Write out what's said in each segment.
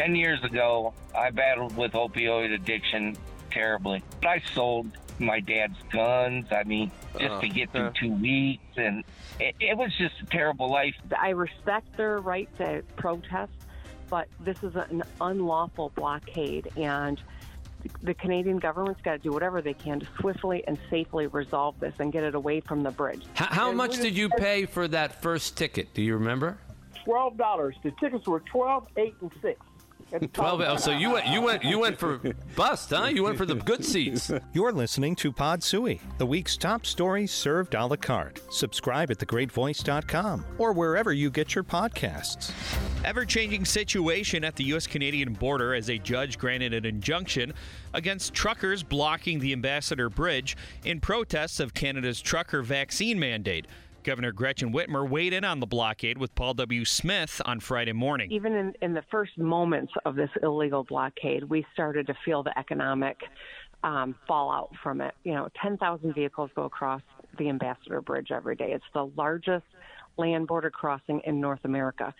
10 years ago, I battled with opioid addiction terribly. I sold my dad's guns. I mean, just Uh, to get through uh. two weeks. And it, it was just a terrible life. I respect their right to protest, but this is an unlawful blockade, and the Canadian government's got to do whatever they can to swiftly and safely resolve this and get it away from the bridge. How, how much did you pay for that first ticket? Do you remember? Twelve dollars. The tickets were twelve, eight, and six. At the Twelve. time. Oh, so you went, you went, you went for bust, huh? You went for the good seats. You're listening to Pod Sui, the week's top stories served a la carte. Subscribe at thegreatvoice.com or wherever you get your podcasts. Ever changing situation at the U.S. Canadian border as a judge granted an injunction against truckers blocking the Ambassador Bridge in protests of Canada's trucker vaccine mandate. Governor Gretchen Whitmer weighed in on the blockade with Paul W. Smith on Friday morning. Even in, in the first moments of this illegal blockade, we started to feel the economic um, fallout from it. You know, 10,000 vehicles go across the Ambassador Bridge every day. It's the largest land border crossing in North America.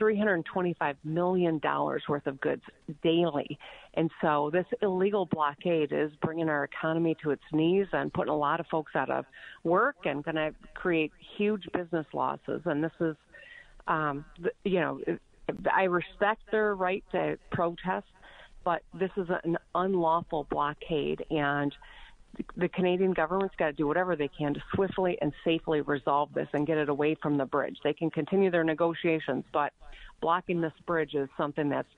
$325 million worth of goods daily. And so this illegal blockade is bringing our economy to its knees and putting a lot of folks out of work and going to create huge business losses. And this is, um, you know, I respect their right to protest, but this is an unlawful blockade and the Canadian government's got to do whatever they can to swiftly and safely resolve this and get it away from the bridge. They can continue their negotiations, but blocking this bridge is something that's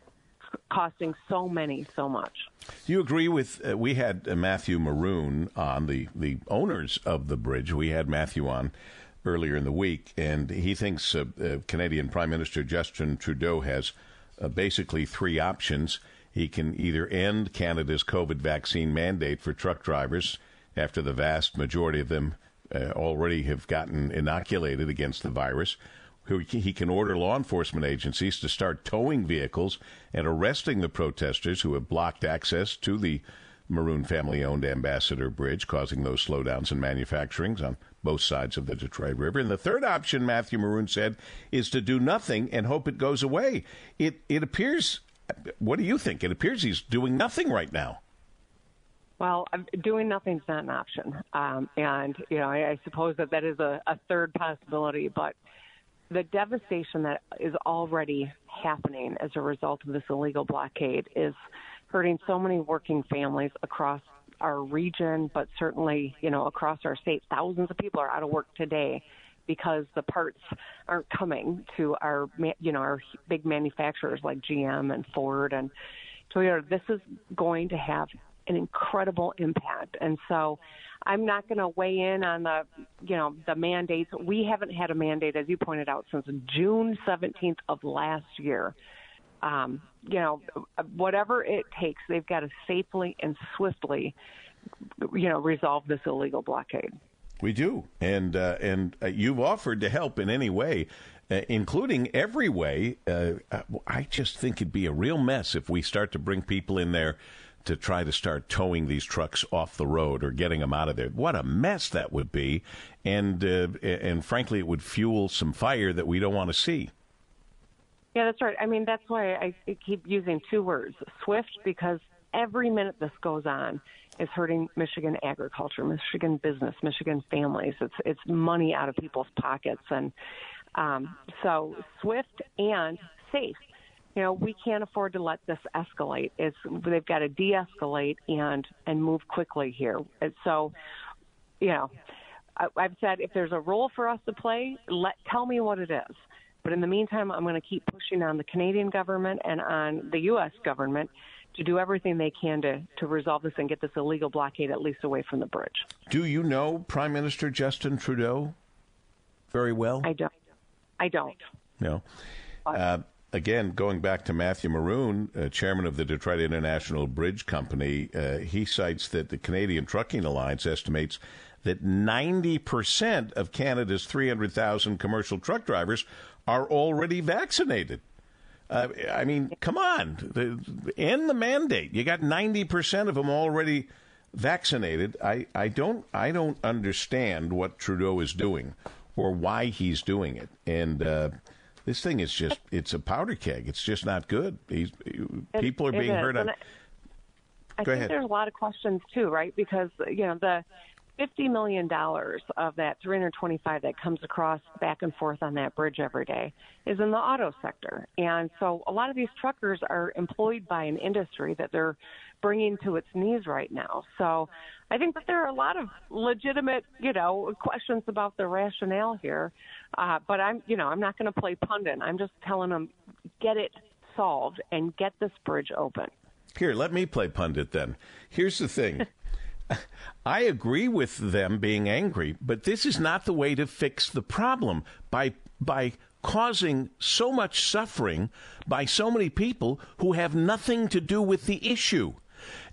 costing so many so much. Do you agree with? Uh, we had uh, Matthew Moroun on the the owners of the bridge. We had Matthew on earlier in the week, and he thinks uh, uh, Canadian Prime Minister Justin Trudeau has uh, basically three options. He can either end Canada's COVID vaccine mandate for truck drivers after the vast majority of them uh, already have gotten inoculated against the virus. He can order law enforcement agencies to start towing vehicles and arresting the protesters who have blocked access to the Moroun family owned Ambassador Bridge, causing those slowdowns in manufacturing on both sides of the Detroit River. And the third option, Matthew Moroun said, is to do nothing and hope it goes away. It, it appears, what do you think? It appears he's doing nothing right now. Well, doing nothing's not an option, um, and you know I, I suppose that that is a, a third possibility. But the devastation that is already happening as a result of this illegal blockade is hurting so many working families across our region, but certainly you know across our state. Thousands of people are out of work today because the parts aren't coming to our you know our big manufacturers like GM and Ford and Toyota. This is going to have an incredible impact. And so I'm not going to weigh in on the, you know, the mandates. We haven't had a mandate, as you pointed out, since June 17th of last year. Um, you know, whatever it takes, they've got to safely and swiftly, you know, resolve this illegal blockade. We do, and uh, and uh, you've offered to help in any way, uh, including every way. Uh, I just think it'd be a real mess if we start to bring people in there to try to start towing these trucks off the road or getting them out of there. What a mess that would be, and uh, and frankly, it would fuel some fire that we don't want to see. Yeah, that's right. I mean, that's why I keep using two words swift, because every minute this goes on is hurting Michigan agriculture, Michigan business, Michigan families. It's it's money out of people's pockets, and um, so swift and safe. You know, we can't afford to let this escalate. It's they've got to de-escalate and and move quickly here. And so, you know, I, I've said if there's a role for us to play, let tell me what it is. But in the meantime, I'm going to keep pushing on the Canadian government and on the U.S. government to do everything they can to, to resolve this and get this illegal blockade at least away from the bridge. Do you know Prime Minister Justin Trudeau very well? I don't. I don't. No. Uh, again, going back to Matthew Moroun, uh, chairman of the Detroit International Bridge Company, uh, he cites that the Canadian Trucking Alliance estimates that 90% of Canada's 300,000 commercial truck drivers are already vaccinated. Uh, I mean, come on, the, end the mandate. You got 90% of them already vaccinated. I, I don't I don't understand what Trudeau is doing or why he's doing it. And uh, this thing is just it's a powder keg. It's just not good. He's, people are being hurt on. I, I Go think ahead. there's a lot of questions too, right? Because you know the fifty million dollars of that 325 that comes across back and forth on that bridge every day is in the auto sector, and so a lot of these truckers are employed by an industry that they're bringing to its knees right now. So I think that there are a lot of legitimate, you know, questions about the rationale here. Uh, but I'm, you know, I'm not going to play pundit. I'm just telling them get it solved and get this bridge open. Here, let me play pundit then. Here's the thing. I agree with them being angry, but this is not the way to fix the problem by by causing so much suffering by so many people who have nothing to do with the issue.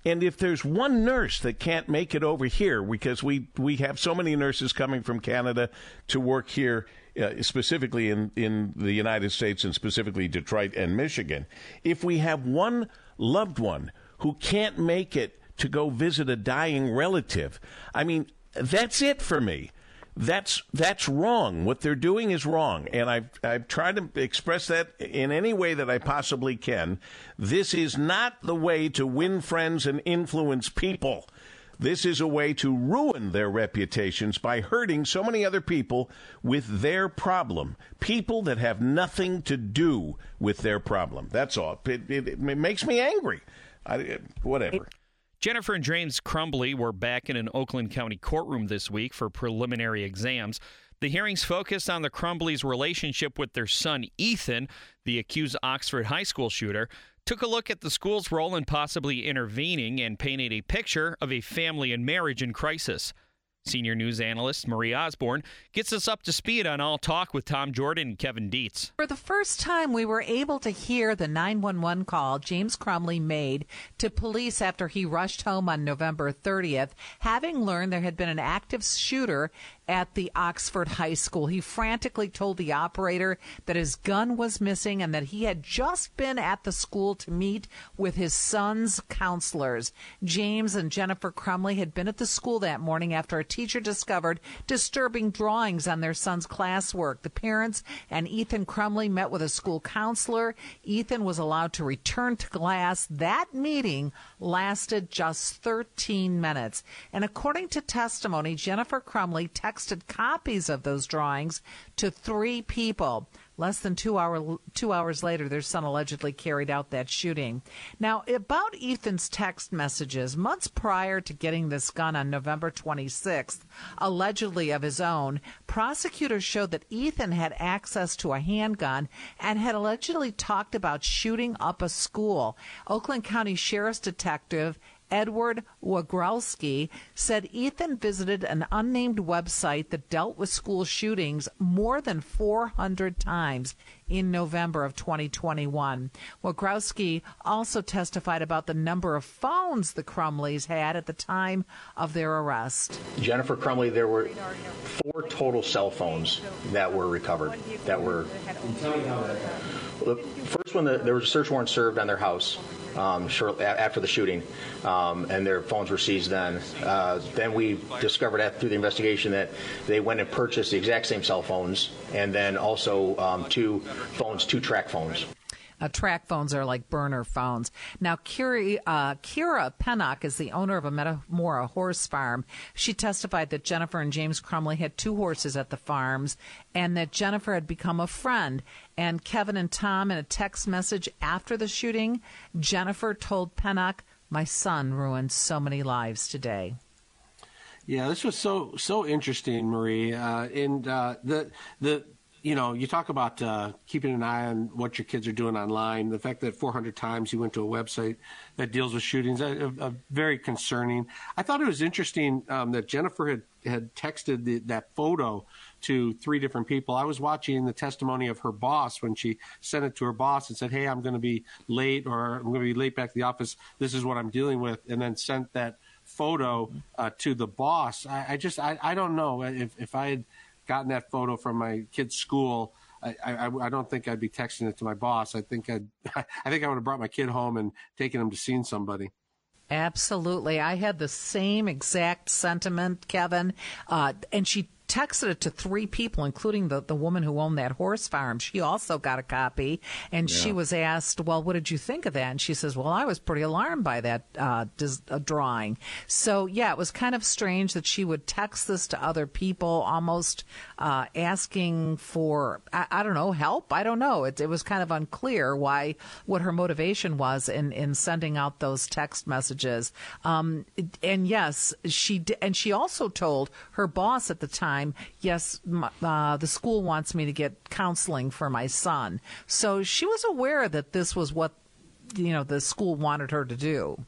And if there's one nurse that can't make it over here because we we have so many nurses coming from Canada to work here uh, specifically in, in the United States and specifically Detroit and Michigan, if we have one loved one who can't make it to go visit a dying relative, I mean, that's it for me. That's that's wrong. What they're doing is wrong, and I've I've tried to express that in any way that I possibly can. This is not the way to win friends and influence people. This is a way to ruin their reputations by hurting so many other people with their problem. People that have nothing to do with their problem. That's all. It, it, it makes me angry. I, whatever. Jennifer and James Crumbley were back in an Oakland County courtroom this week for preliminary exams. The hearings focused on the Crumbleys' relationship with their son Ethan, the accused Oxford High School shooter, took a look at the school's role in possibly intervening and painted a picture of a family and marriage in crisis. Senior news analyst Marie Osborne gets us up to speed on all talk with Tom Jordan and Kevin Dietz. For the first time, we were able to hear the 911 call James Crumbley made to police after he rushed home on November 30th, having learned there had been an active shooter at the Oxford High School. He frantically told the operator that his gun was missing and that he had just been at the school to meet with his son's counselors. James and Jennifer Crumbley had been at the school that morning after a teacher discovered disturbing drawings on their son's classwork. The parents and Ethan Crumbley met with a school counselor. Ethan was allowed to return to class. That meeting lasted just 13 minutes. And according to testimony, Jennifer Crumbley texted copies of those drawings to three people. Less than two hour two hours later, their son allegedly carried out that shooting. Now, about Ethan's text messages, months prior to getting this gun on November 26th, allegedly of his own, prosecutors showed that Ethan had access to a handgun and had allegedly talked about shooting up a school. Oakland County Sheriff's Detective Edward Wagrowski said Ethan visited an unnamed website that dealt with school shootings more than 400 times in November of 2021. Wagrowski also testified about the number of phones the Crumbleys had at the time of their arrest. Jennifer Crumbley, there were four total cell phones that were recovered. That were. The first one, there was a search warrant served on their house um, shortly after the shooting, um, and their phones were seized then. Uh, then we discovered after through the investigation that they went and purchased the exact same cell phones, and then also um, two phones, two track phones. Uh, track phones are like burner phones. Now, Kira, uh, Kira Pennock is the owner of a Metamora horse farm. She testified that Jennifer and James Crumbley had two horses at the farms and that Jennifer had become a friend. And Kevin and Tom, in a text message after the shooting, Jennifer told Pennock, My son ruined so many lives today. Yeah, this was so so interesting, Marie. Uh, and uh, the the you know, you talk about uh, keeping an eye on what your kids are doing online. The fact that 400 times you went to a website that deals with shootings, uh, uh, very concerning. I thought it was interesting um, that Jennifer had had texted the, that photo to three different people. I was watching the testimony of her boss when she sent it to her boss and said, "Hey, I'm going to be late, or I'm going to be late back to the office. This is what I'm dealing with," and then sent that photo uh, to the boss. I, I just, I, I don't know if if I had gotten that photo from my kid's school, I, I, I, don't think I'd be texting it to my boss. I think I'd, I think I would have brought my kid home and taken him to see somebody. Absolutely. I had the same exact sentiment, Kevin. Uh, and she texted it to three people, including the, the woman who owned that horse farm. She also got a copy, and yeah. she was asked, "Well, what did you think of that?" And she says, "Well, I was pretty alarmed by that uh, dis- uh, drawing." So yeah, it was kind of strange that she would text this to other people, almost uh, asking for I, I, don't know help. I don't know. It, it was kind of unclear why what her motivation was in in sending out those text messages. Um, and yes, she did, and she also told her boss at the time, "Yes, uh, the school wants me to get counseling for my son." So she was aware that this was what you know the school wanted her to do.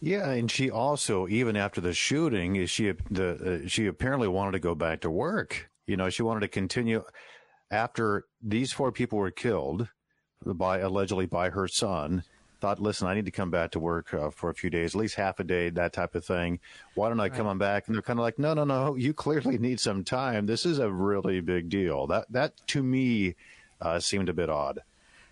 Yeah, and she also, even after the shooting, she the uh, she apparently wanted to go back to work. You know, she wanted to continue after these four people were killed by allegedly by her son thought, listen, I need to come back to work uh, for a few days, at least half a day, that type of thing. Why don't I right. come on back? And they're kind of like, no, no, no, you clearly need some time. This is a really big deal. That that to me uh, seemed a bit odd.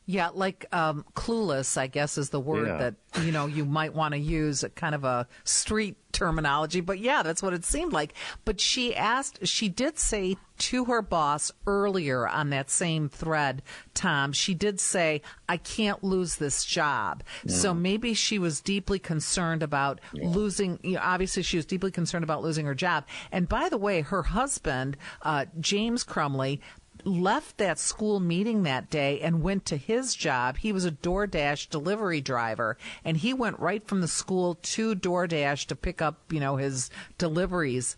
Yeah, like um, clueless, I guess, is the word yeah. that you know you might want to use, kind of a street terminology. But yeah, that's what it seemed like. But she asked, she did say to her boss earlier on that same thread, Tom, she did say, "I can't lose this job." Mm. So maybe she was deeply concerned about yeah. losing. You know, obviously, she was deeply concerned about losing her job. And by the way, her husband, uh, James Crumbley, left that school meeting that day and went to his job. He was a DoorDash delivery driver, and he went right from the school to DoorDash to pick up, you know, his deliveries.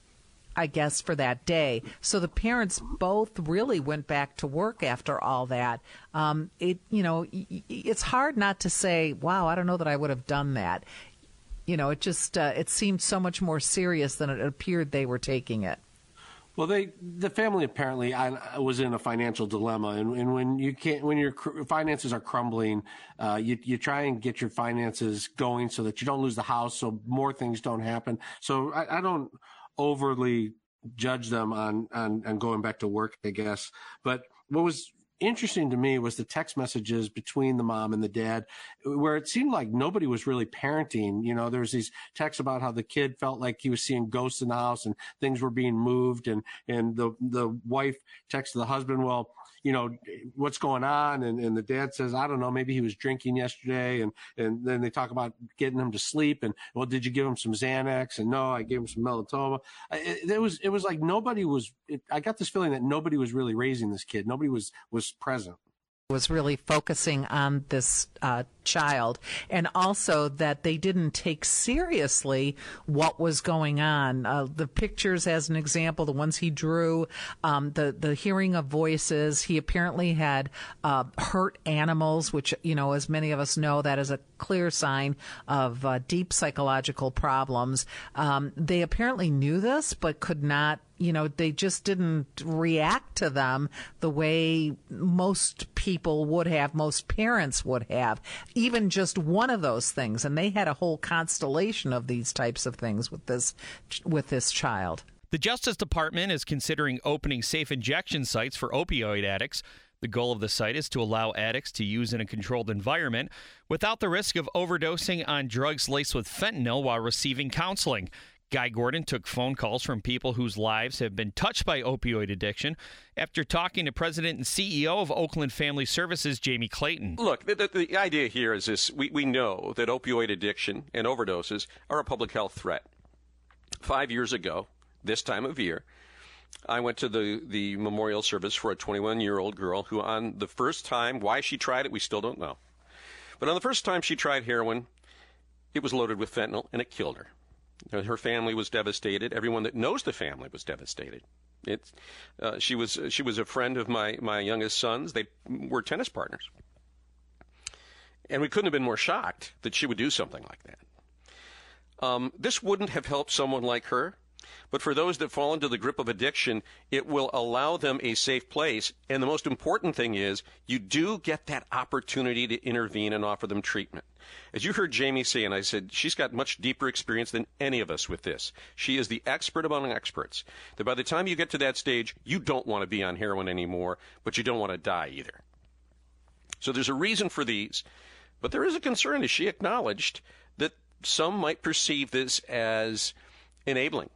I guess for that day. So the parents both really went back to work after all that. Um, it, you know, it's hard not to say, "Wow, I don't know that I would have done that." You know, it just uh, it seemed so much more serious than it appeared they were taking it. Well, they the family apparently I, was in a financial dilemma, and, and when you can't when your finances are crumbling, uh, you you try and get your finances going so that you don't lose the house, so more things don't happen. So I, I don't overly judge them on, on on going back to work, I guess. But what was interesting to me was the text messages between the mom and the dad, where it seemed like nobody was really parenting. You know, there was these texts about how the kid felt like he was seeing ghosts in the house and things were being moved, and and the the wife texted the husband, well, you know, what's going on? And, and the dad says, I don't know, maybe he was drinking yesterday. And, and then they talk about getting him to sleep. And, well, did you give him some Xanax? And no, I gave him some melatonin. It, it was, it was like nobody was, it, I got this feeling that nobody was really raising this kid. Nobody was, was present was really focusing on this uh, child and also that they didn't take seriously what was going on. Uh, the pictures, as an example, the ones he drew, um, the, the hearing of voices, he apparently had uh, hurt animals, which, you know, as many of us know, that is a clear sign of uh, deep psychological problems. Um, they apparently knew this, but could not you know, they just didn't react to them the way most people would have, most parents would have, even just one of those things. And they had a whole constellation of these types of things with this, with this child. The Justice Department is considering opening safe injection sites for opioid addicts. The goal of the site is to allow addicts to use in a controlled environment without the risk of overdosing on drugs laced with fentanyl while receiving counseling. Guy Gordon took phone calls from people whose lives have been touched by opioid addiction after talking to President and CEO of Oakland Family Services, Jamie Clayton. Look, the, the, the idea here is this we, we know that opioid addiction and overdoses are a public health threat. Five years ago, this time of year, I went to the, the memorial service for a 21 year old girl who, on the first time, why she tried it, we still don't know. But on the first time she tried heroin, it was loaded with fentanyl and it killed her. Her family was devastated. Everyone that knows the family was devastated. Uh, she was she was a friend of my my youngest sons. They were tennis partners, and we couldn't have been more shocked that she would do something like that. Um, this wouldn't have helped someone like her but for those that fall into the grip of addiction, it will allow them a safe place. And the most important thing is you do get that opportunity to intervene and offer them treatment. As you heard Jamie say, and I said, she's got much deeper experience than any of us with this. She is the expert among experts. That by the time you get to that stage, you don't want to be on heroin anymore, but you don't want to die either. So there's a reason for these. But there is a concern, as she acknowledged, that some might perceive this as enabling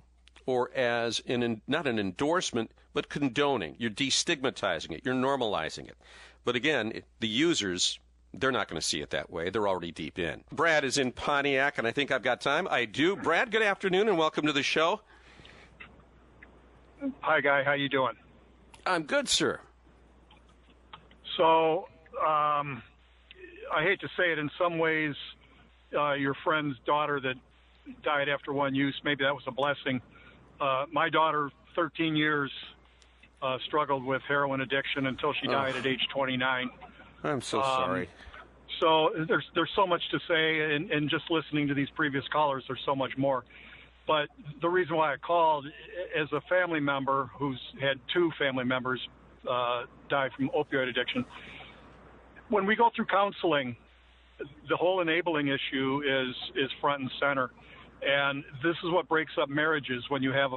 or as an not an endorsement, but condoning. You're destigmatizing it. You're normalizing it. But again, the users they're not going to see it that way. They're already deep in. Brad is in Pontiac, and I think I've got time. I do. Brad, good afternoon, and welcome to the show. Hi, Guy. How you doing? I'm good, sir. So, um, I hate to say it. In some ways, uh, your friend's daughter that died after one use, maybe that was a blessing. Uh, my daughter, 13 years, uh, struggled with heroin addiction until she died at age 29. I'm so Um, sorry. So there's there's so much to say, and, and just listening to these previous callers, there's so much more. But the reason why I called, as a family member who's had two family members uh, die from opioid addiction, when we go through counseling, the whole enabling issue is is front and center, and this is what breaks up marriages when you have a,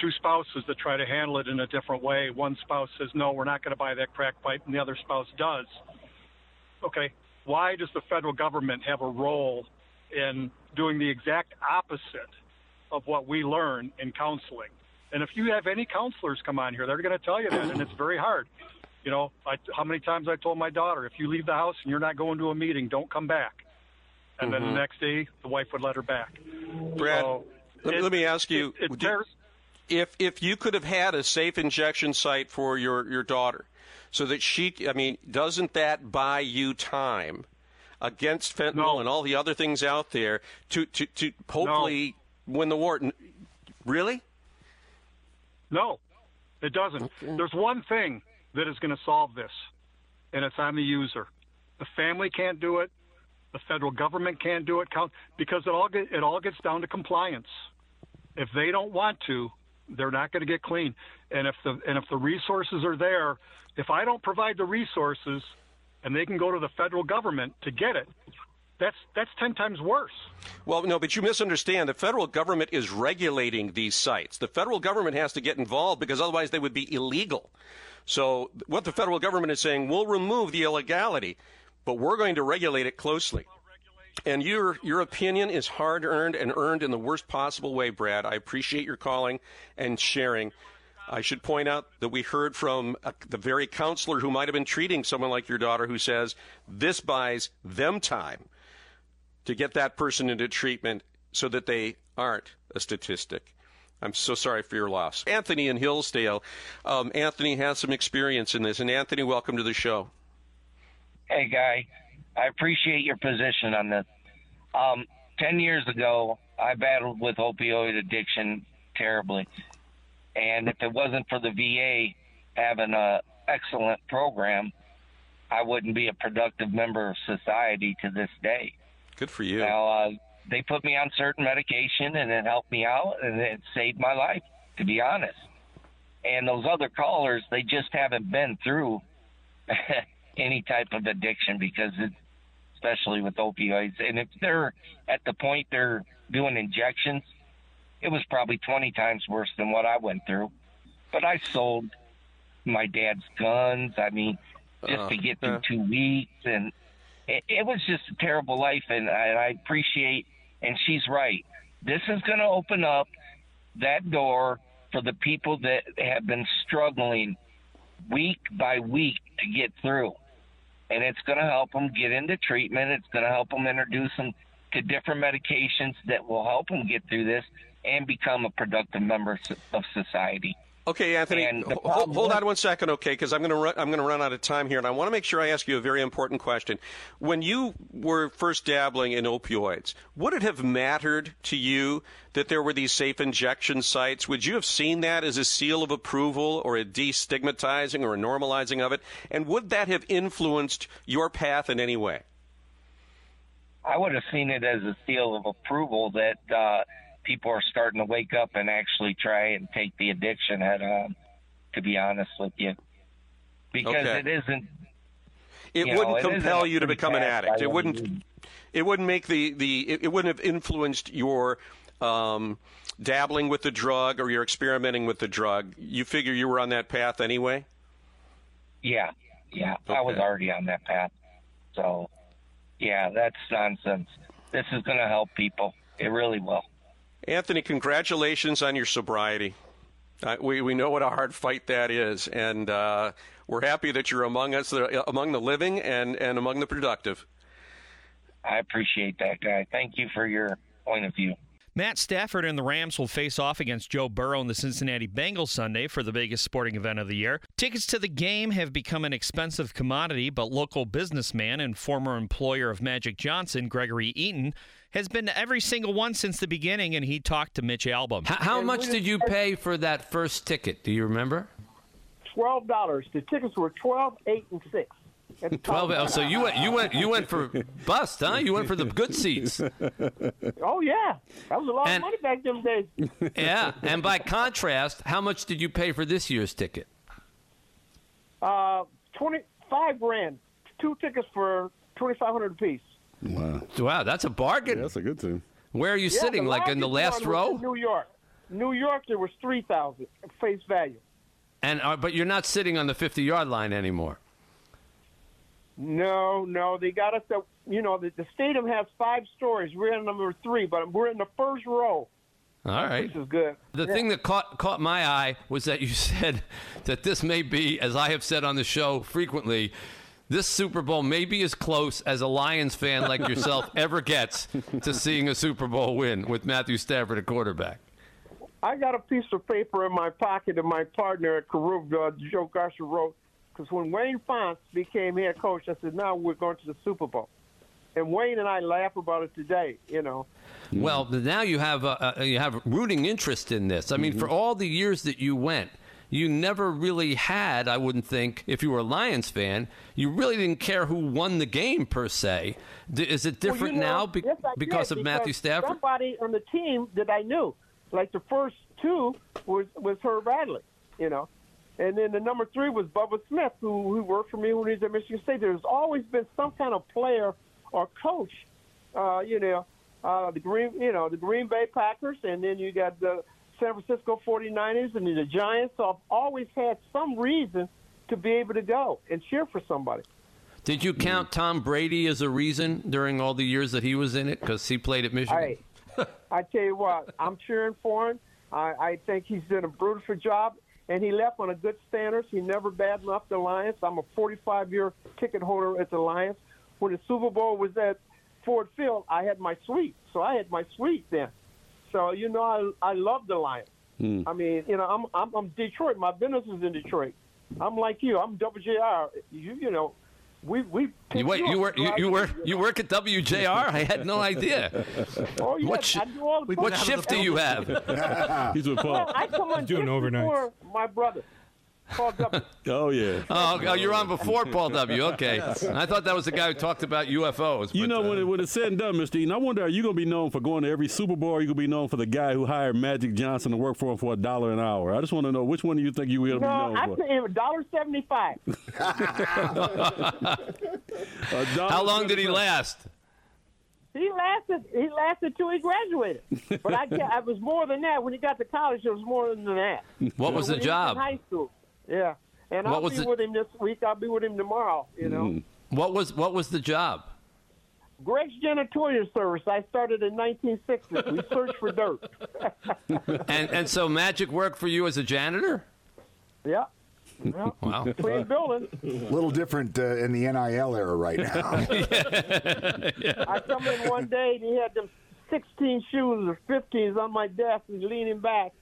two spouses that try to handle it in a different way. One spouse says, "No, we're not going to buy that crack pipe," and the other spouse does. Okay, why does the federal government have a role in doing the exact opposite of what we learn in counseling? And if you have any counselors come on here, they're going to tell you that, and it's very hard. You know, I, how many times I told my daughter, if you leave the house and you're not going to a meeting, don't come back. And then Mhm. the next day, the wife would let her back. Brad, So let, it- let me ask you: it- it do- if if you could have had a safe injection site for your your daughter, so that she, I mean, doesn't that buy you time against fentanyl and all the other things out there to to to hopefully win the war? Really? No, it doesn't. There's one thing that is going to solve this, and it's on the user. The family can't do it. The federal government can't do it because it all get, it all gets down to compliance. If they don't want to, they're not going to get clean. And if the and if the resources are there, if I don't provide the resources, and they can go to the federal government to get it, that's that's ten times worse. Well, no, but you misunderstand. The federal government is regulating these sites. The federal government has to get involved because otherwise they would be illegal. So, what the federal government is saying, we'll remove the illegality, but we're going to regulate it closely. And your your opinion is hard earned and earned in the worst possible way, Brad. I appreciate your calling and sharing. I should point out that we heard from uh the very counselor who might have been treating someone like your daughter who says this buys them time to get that person into treatment so that they aren't a statistic. I'm so sorry for your loss. Anthony in Hillsdale. Um, Anthony has some experience in this. And Anthony, welcome to the show. Hey, Guy. I appreciate your position on this. Um, Ten years ago, I battled with opioid addiction terribly. And if it wasn't for the VA having a excellent program, I wouldn't be a productive member of society to this day. Good for you. Now, uh, they put me on certain medication and it helped me out and it saved my life, to be honest. And those other callers, they just haven't been through any type of addiction because it's especially with opioids. And if they're at the point they're doing injections, it was probably 20 times worse than what I went through. But I sold my dad's guns. I mean, just Uh, to get through two weeks. And it, it was just a terrible life. And I, I appreciate, and she's right. This is going to open up that door for the people that have been struggling week by week to get through. And it's going to help them get into treatment. It's going to help them introduce them to different medications that will help them get through this and become a productive member of society. Okay, Anthony, problem hold on one second, okay? Because I'm going to run, I'm going to run out of time here, and I want to make sure I ask you a very important question. When you were first dabbling in opioids, would it have mattered to you that there were these safe injection sites? Would you have seen that as a seal of approval, or a destigmatizing, or a normalizing of it? And would that have influenced your path in any way? I would have seen it as a seal of approval that uh, people are starting to wake up and actually try and take the addiction head on. To be honest with you, because Okay. it isn't. It wouldn't it isn't compel a you to become an addict. It wouldn't. means. It wouldn't make the the. It, it wouldn't have influenced your um, dabbling with the drug or your experimenting with the drug. You figure you were on that path anyway. Yeah, yeah, I was already on that path. So, yeah, that's nonsense. This is going to help people. It really will. Anthony, congratulations on your sobriety. Uh, we we know what a hard fight that is, and uh, we're happy that you're among us, uh, among the living and and among the productive. I appreciate that, guy. Thank you for your point of view. Matt Stafford and the Rams will face off against Joe Burrow and the Cincinnati Bengals Sunday for the biggest sporting event of the year. Tickets to the game have become an expensive commodity, but local businessman and former employer of Magic Johnson, Gregory Eaton, has been to every single one since the beginning, and he talked to Mitch Albom. How, how much did you pay for that first ticket? Do you remember? Twelve dollars. The tickets were twelve, eight, and six. Twelve. Oh, so you went, you went, you went for bust, huh? You went for the good seats. Oh yeah, that was a lot And- of money back them days. Yeah. And by contrast, how much did you pay for this year's ticket? Uh, twenty-five grand. Two tickets for twenty-five hundred apiece. Wow. Wow, that's a bargain. that's a good thing. Where are you Yeah, sitting? Like in the last row? New York. New York, there was three thousand face value. And uh, but you're not sitting on the 50 yard line anymore. No, no, they got us. To, you know, the, the stadium has five stories. We're in number three, but we're in the first row. All right. This is good. The Yeah. thing that caught caught my eye was that you said that this may be, as I have said on the show frequently, this Super Bowl may be as close as a Lions fan like yourself ever gets to seeing a Super Bowl win with Matthew Stafford at quarterback. I got a piece of paper in my pocket, and my partner at Karub, uh, Joe Garcia, wrote, because when Wayne Fontes became head coach, I said, now we're going to the Super Bowl. And Wayne and I laugh about it today, you know. Mm-hmm. Well, now you have a, a, you have rooting interest in this. I mean, mm-hmm. for all the years that you went, you never really had. I wouldn't think if you were a Lions fan, you really didn't care who won the game per se. D- Is it Well, different you know, now be- yes, I because did, of Matthew Stafford? Somebody on the team that I knew, like the first two was was Herb Adderley, you know, and then the number three was Bubba Smith, who who worked for me when he was at Michigan State. There's always been some kind of player or coach, uh, you know, uh, the Green, you know, the Green Bay Packers, and then you got the San Francisco 49ers and the Giants. So I've always had some reason to be able to go and cheer for somebody. Did you count Tom Brady as a reason during all the years that he was in it because he played at Michigan? Hey, I tell you what, I'm cheering for him. I, I think he's done a beautiful job, and he left on a good standards. He never badmouthed the Lions. I'm a 45 year ticket holder at the Lions. When the Super Bowl was at Ford Field, I had my suite, so I had my suite then. So you know, I I love the Lions. Hmm. I mean, you know, I'm I'm, I'm Detroit. My business is in Detroit. I'm like you. I'm WJR. You you know, we we. You wait. You work. You, you work. You work at WJR. I had no idea. Oh yeah, What sh- I do all the what shift do you have? He's with Paul. Well, I come on Doing just overnight. before my brother. Paul W. Oh yeah. Oh, oh, you're on before Paul W. Okay, I thought that was the guy who talked about UFOs. You know, uh, when, it, when it's said and done, Mr. Eaton, I wonder, are you going to be known for going to every Super Bowl or are you going to be known for the guy who hired Magic Johnson to work for him for a dollar an hour? I just want to know which one do you think you will be No, known I for? pay him a dollar seventy-five. How long did he last? He lasted. He lasted till he graduated. But I, ca- I was more than that. When he got to college, it was more than that. What was When the job? high school. Yeah, and What I'll was be the- with him this week. I'll be with him tomorrow. You know, Mm. What was what was the job? Greg's janitorial service. I started in 1960. We searched for dirt. And and so Magic worked for you as a janitor? yeah. yeah. Wow. Clean building. A little different uh, in the NIL era right now. I come in one day and he had them 16 shoes or 15s on my desk and leaning back.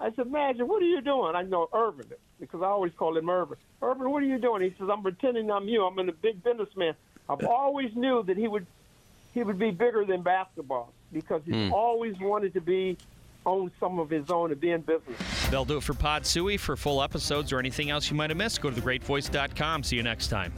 I said, Magic, what are you doing? I know Earvin because I always call him Earvin. Earvin, what are you doing? He says, I'm pretending I'm you. I'm in a big businessman. I've always knew that he would he would be bigger than basketball because he's Hmm. always wanted to be own some of his own and be in business. They'll do it for Pod Suey. For full episodes or anything else you might have missed, go to thegreatvoice.com. See you next time.